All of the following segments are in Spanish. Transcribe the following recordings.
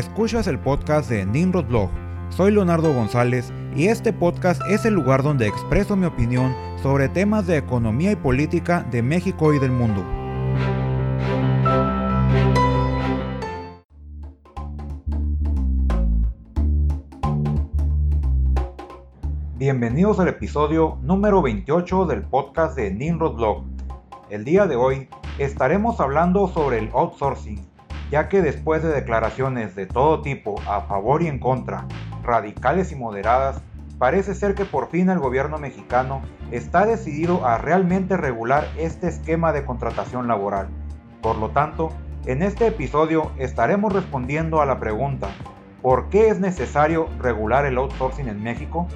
Escuchas el podcast de Nimrod Blog. Soy Leonardo González y este podcast es el lugar donde expreso mi opinión sobre temas de economía y política de México y del mundo. Bienvenidos al episodio número 28 del podcast de Nimrod Blog. El día de hoy estaremos hablando sobre el outsourcing ya que después de declaraciones de todo tipo a favor y en contra, radicales y moderadas, parece ser que por fin el gobierno mexicano está decidido a realmente regular este esquema de contratación laboral. Por lo tanto, en este episodio estaremos respondiendo a la pregunta, ¿por qué es necesario regular el outsourcing en México?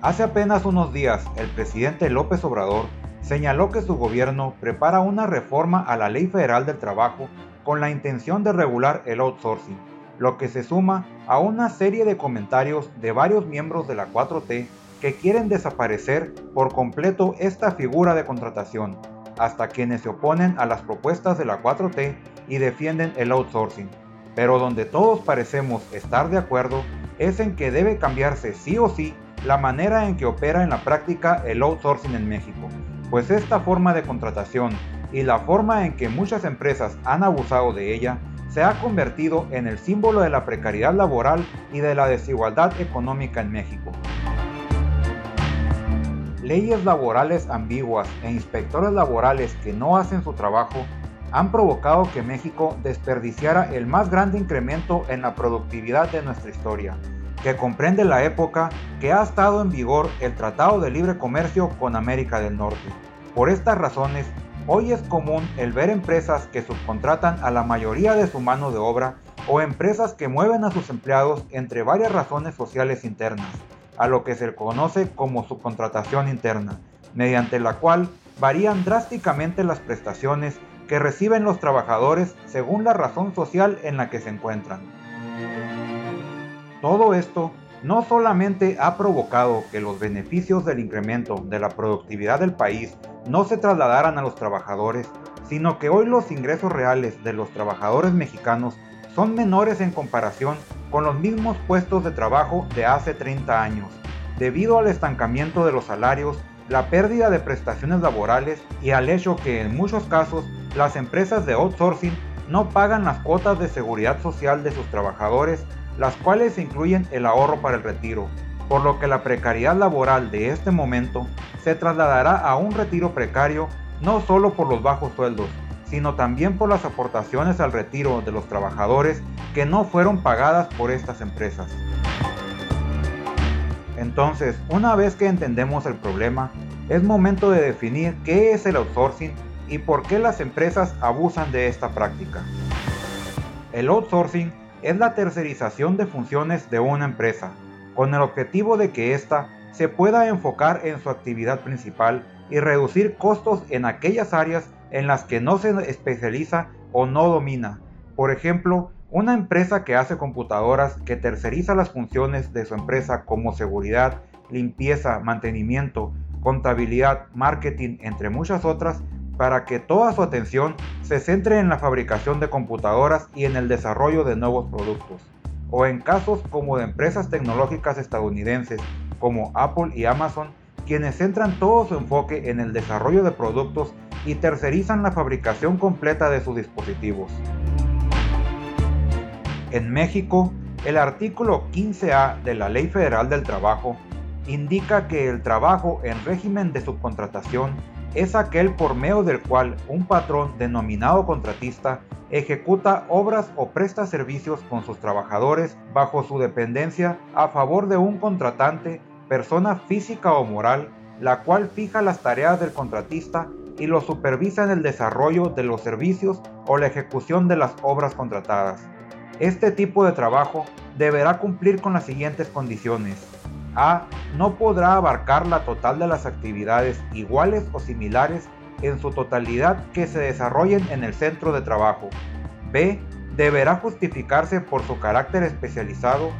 Hace apenas unos días, el presidente López Obrador señaló que su gobierno prepara una reforma a la Ley Federal del Trabajo con la intención de regular el outsourcing, lo que se suma a una serie de comentarios de varios miembros de la 4T que quieren desaparecer por completo esta figura de contratación, hasta quienes se oponen a las propuestas de la 4T y defienden el outsourcing. Pero donde todos parecemos estar de acuerdo es en que debe cambiarse sí o sí la manera en que opera en la práctica el outsourcing en México pues esta forma de contratación y la forma en que muchas empresas han abusado de ella se ha convertido en el símbolo de la precariedad laboral y de la desigualdad económica en México. Leyes laborales ambiguas e inspectores laborales que no hacen su trabajo han provocado que México desperdiciara el más grande incremento en la productividad de nuestra historia, que comprende la época que ha estado en vigor el Tratado de Libre Comercio con América del Norte. Por estas razones, hoy es común el ver empresas que subcontratan a la mayoría de su mano de obra o empresas que mueven a sus empleados entre varias razones sociales internas, a lo que se conoce como subcontratación interna, mediante la cual varían drásticamente las prestaciones que reciben los trabajadores según la razón social en la que se encuentran. Todo esto no solamente ha provocado que los beneficios del incremento de la productividad del país no se trasladaran a los trabajadores, sino que hoy los ingresos reales de los trabajadores mexicanos son menores en comparación con los mismos puestos de trabajo de hace 30 años, debido al estancamiento de los salarios, la pérdida de prestaciones laborales y al hecho que en muchos casos las empresas de outsourcing no pagan las cuotas de seguridad social de sus trabajadores las cuales incluyen el ahorro para el retiro, por lo que la precariedad laboral de este momento se trasladará a un retiro precario no solo por los bajos sueldos, sino también por las aportaciones al retiro de los trabajadores que no fueron pagadas por estas empresas. Entonces, una vez que entendemos el problema, es momento de definir qué es el outsourcing y por qué las empresas abusan de esta práctica. El outsourcing es la tercerización de funciones de una empresa, con el objetivo de que ésta se pueda enfocar en su actividad principal y reducir costos en aquellas áreas en las que no se especializa o no domina. Por ejemplo, una empresa que hace computadoras que terceriza las funciones de su empresa como seguridad, limpieza, mantenimiento, contabilidad, marketing, entre muchas otras, para que toda su atención se centre en la fabricación de computadoras y en el desarrollo de nuevos productos, o en casos como de empresas tecnológicas estadounidenses como Apple y Amazon, quienes centran todo su enfoque en el desarrollo de productos y tercerizan la fabricación completa de sus dispositivos. En México, el artículo 15A de la Ley Federal del Trabajo indica que el trabajo en régimen de subcontratación es aquel por medio del cual un patrón denominado contratista ejecuta obras o presta servicios con sus trabajadores bajo su dependencia a favor de un contratante, persona física o moral, la cual fija las tareas del contratista y lo supervisa en el desarrollo de los servicios o la ejecución de las obras contratadas. Este tipo de trabajo deberá cumplir con las siguientes condiciones. A no podrá abarcar la total de las actividades iguales o similares en su totalidad que se desarrollen en el centro de trabajo. B. Deberá justificarse por su carácter especializado.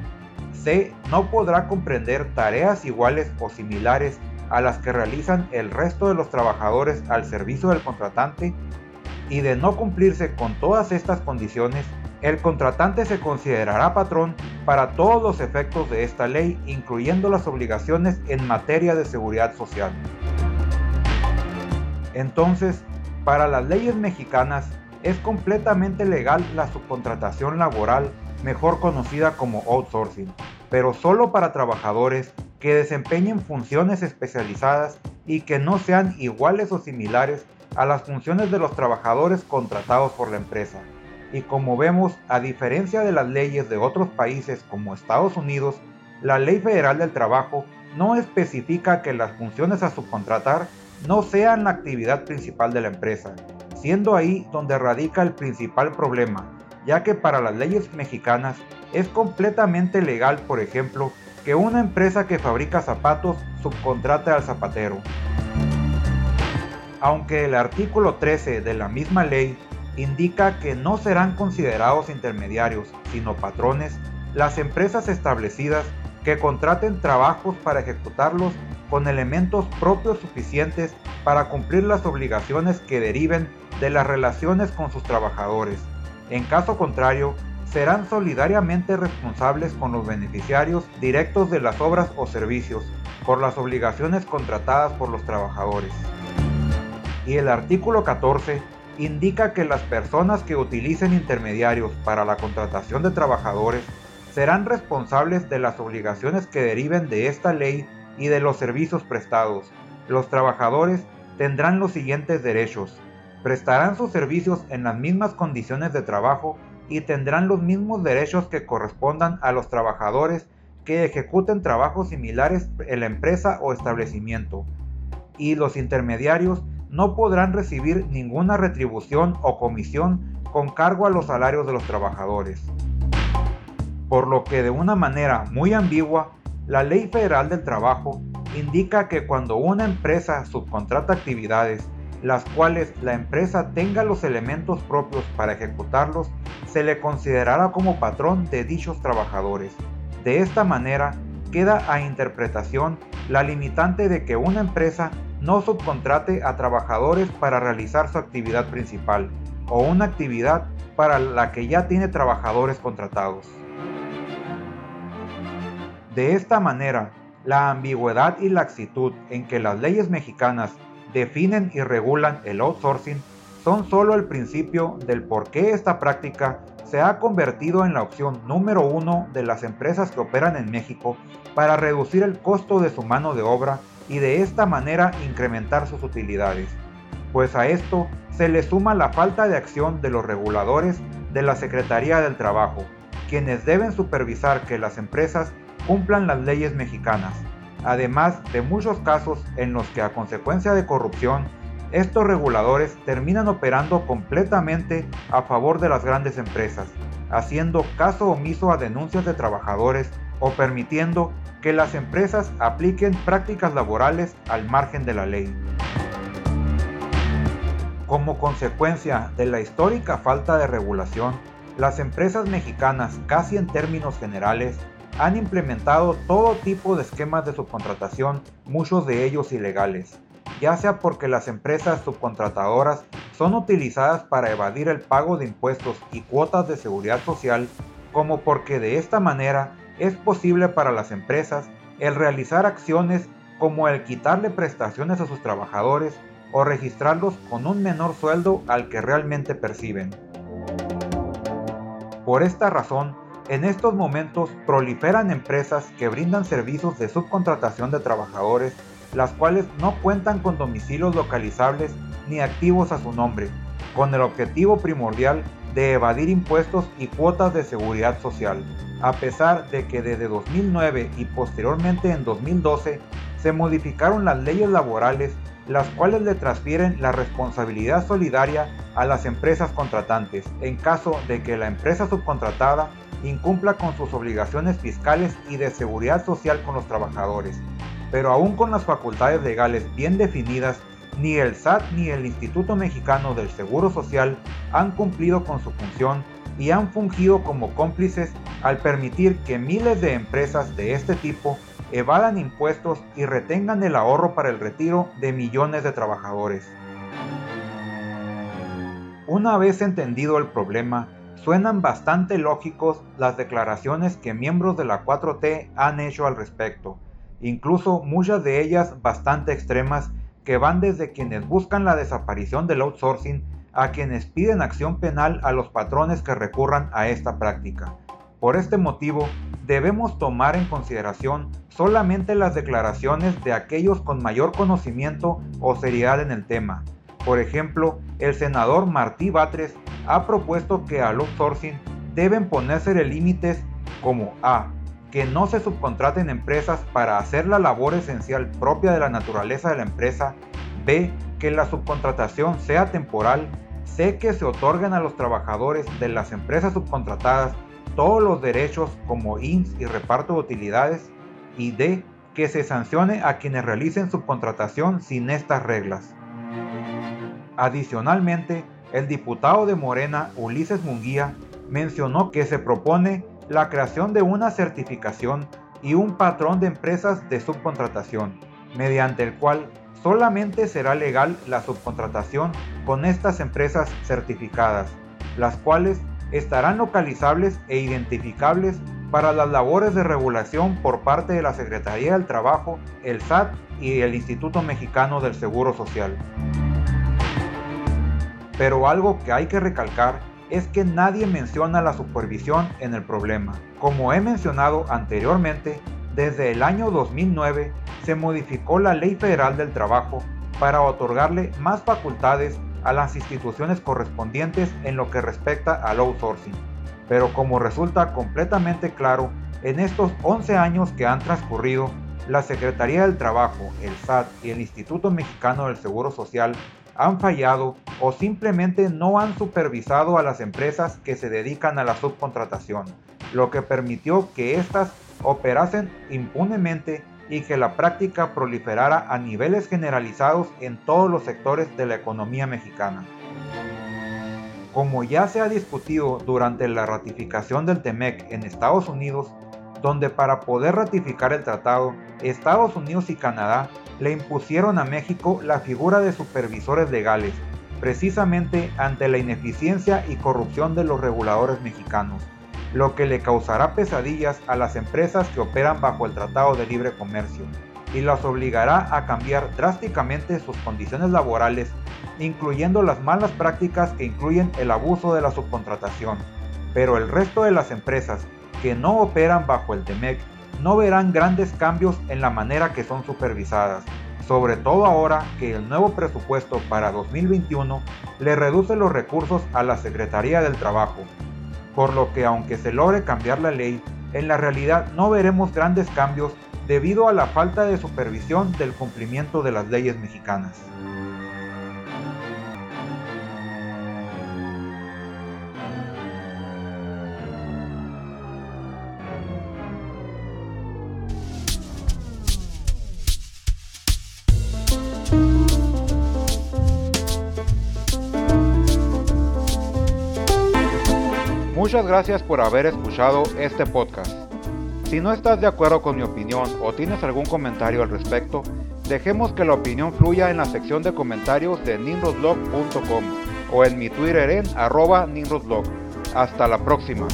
C. No podrá comprender tareas iguales o similares a las que realizan el resto de los trabajadores al servicio del contratante. y de no cumplirse con todas estas condiciones, el contratante se considerará patrón para todos los efectos de esta ley, incluyendo las obligaciones en materia de seguridad social. Entonces, para las leyes mexicanas, es completamente legal la subcontratación laboral, mejor conocida como outsourcing, pero solo para trabajadores que desempeñen funciones especializadas y que no sean iguales o similares a las funciones de los trabajadores contratados por la empresa. Y como vemos, a diferencia de las leyes de otros países como Estados Unidos, la Ley Federal del Trabajo no especifica que las funciones a subcontratar no sean la actividad principal de la empresa, siendo ahí donde radica el principal problema, ya que para las leyes mexicanas es completamente legal, por ejemplo, que una empresa que fabrica zapatos subcontrate al zapatero. Aunque el artículo 13 de la misma ley indica que no serán considerados intermediarios, sino patrones, las empresas establecidas que contraten trabajos para ejecutarlos con elementos propios suficientes para cumplir las obligaciones que deriven de las relaciones con sus trabajadores. En caso contrario, serán solidariamente responsables con los beneficiarios directos de las obras o servicios por las obligaciones contratadas por los trabajadores. Y el artículo 14 indica que las personas que utilicen intermediarios para la contratación de trabajadores serán responsables de las obligaciones que deriven de esta ley y de los servicios prestados. Los trabajadores tendrán los siguientes derechos. Prestarán sus servicios en las mismas condiciones de trabajo y tendrán los mismos derechos que correspondan a los trabajadores que ejecuten trabajos similares en la empresa o establecimiento. Y los intermediarios no podrán recibir ninguna retribución o comisión con cargo a los salarios de los trabajadores. Por lo que de una manera muy ambigua, la Ley Federal del Trabajo indica que cuando una empresa subcontrata actividades, las cuales la empresa tenga los elementos propios para ejecutarlos, se le considerará como patrón de dichos trabajadores. De esta manera, queda a interpretación la limitante de que una empresa no subcontrate a trabajadores para realizar su actividad principal o una actividad para la que ya tiene trabajadores contratados. De esta manera, la ambigüedad y laxitud en que las leyes mexicanas definen y regulan el outsourcing son solo el principio del por qué esta práctica se ha convertido en la opción número uno de las empresas que operan en México para reducir el costo de su mano de obra y de esta manera incrementar sus utilidades. Pues a esto se le suma la falta de acción de los reguladores de la Secretaría del Trabajo, quienes deben supervisar que las empresas cumplan las leyes mexicanas, además de muchos casos en los que a consecuencia de corrupción, estos reguladores terminan operando completamente a favor de las grandes empresas, haciendo caso omiso a denuncias de trabajadores o permitiendo que las empresas apliquen prácticas laborales al margen de la ley. Como consecuencia de la histórica falta de regulación, las empresas mexicanas, casi en términos generales, han implementado todo tipo de esquemas de subcontratación, muchos de ellos ilegales, ya sea porque las empresas subcontratadoras son utilizadas para evadir el pago de impuestos y cuotas de seguridad social, como porque de esta manera es posible para las empresas el realizar acciones como el quitarle prestaciones a sus trabajadores o registrarlos con un menor sueldo al que realmente perciben. Por esta razón, en estos momentos proliferan empresas que brindan servicios de subcontratación de trabajadores, las cuales no cuentan con domicilios localizables ni activos a su nombre, con el objetivo primordial de evadir impuestos y cuotas de seguridad social, a pesar de que desde 2009 y posteriormente en 2012 se modificaron las leyes laborales las cuales le transfieren la responsabilidad solidaria a las empresas contratantes en caso de que la empresa subcontratada incumpla con sus obligaciones fiscales y de seguridad social con los trabajadores. Pero aún con las facultades legales bien definidas, ni el SAT ni el Instituto Mexicano del Seguro Social han cumplido con su función y han fungido como cómplices al permitir que miles de empresas de este tipo evadan impuestos y retengan el ahorro para el retiro de millones de trabajadores. Una vez entendido el problema, suenan bastante lógicos las declaraciones que miembros de la 4T han hecho al respecto, incluso muchas de ellas bastante extremas que van desde quienes buscan la desaparición del outsourcing a quienes piden acción penal a los patrones que recurran a esta práctica. Por este motivo, debemos tomar en consideración solamente las declaraciones de aquellos con mayor conocimiento o seriedad en el tema. Por ejemplo, el senador Martí Batres ha propuesto que al outsourcing deben ponerse límites como A. Que no se subcontraten empresas para hacer la labor esencial propia de la naturaleza de la empresa. B. Que la subcontratación sea temporal. C. Que se otorguen a los trabajadores de las empresas subcontratadas todos los derechos como INS y reparto de utilidades. Y D. Que se sancione a quienes realicen subcontratación sin estas reglas. Adicionalmente, el diputado de Morena, Ulises Munguía, mencionó que se propone la creación de una certificación y un patrón de empresas de subcontratación, mediante el cual solamente será legal la subcontratación con estas empresas certificadas, las cuales estarán localizables e identificables para las labores de regulación por parte de la Secretaría del Trabajo, el SAT y el Instituto Mexicano del Seguro Social. Pero algo que hay que recalcar es que nadie menciona la supervisión en el problema. Como he mencionado anteriormente, desde el año 2009 se modificó la Ley Federal del Trabajo para otorgarle más facultades a las instituciones correspondientes en lo que respecta al outsourcing. Pero como resulta completamente claro, en estos 11 años que han transcurrido, la Secretaría del Trabajo, el SAT y el Instituto Mexicano del Seguro Social han fallado o simplemente no han supervisado a las empresas que se dedican a la subcontratación, lo que permitió que éstas operasen impunemente y que la práctica proliferara a niveles generalizados en todos los sectores de la economía mexicana. Como ya se ha discutido durante la ratificación del TEMEC en Estados Unidos, donde para poder ratificar el tratado, Estados Unidos y Canadá le impusieron a México la figura de supervisores legales, precisamente ante la ineficiencia y corrupción de los reguladores mexicanos, lo que le causará pesadillas a las empresas que operan bajo el Tratado de Libre Comercio y las obligará a cambiar drásticamente sus condiciones laborales, incluyendo las malas prácticas que incluyen el abuso de la subcontratación. Pero el resto de las empresas que no operan bajo el TEMEC no verán grandes cambios en la manera que son supervisadas, sobre todo ahora que el nuevo presupuesto para 2021 le reduce los recursos a la Secretaría del Trabajo, por lo que aunque se logre cambiar la ley, en la realidad no veremos grandes cambios debido a la falta de supervisión del cumplimiento de las leyes mexicanas. Muchas gracias por haber escuchado este podcast. Si no estás de acuerdo con mi opinión o tienes algún comentario al respecto, dejemos que la opinión fluya en la sección de comentarios de nimrodblog.com o en mi Twitter en arroba nimrodblog. Hasta la próxima.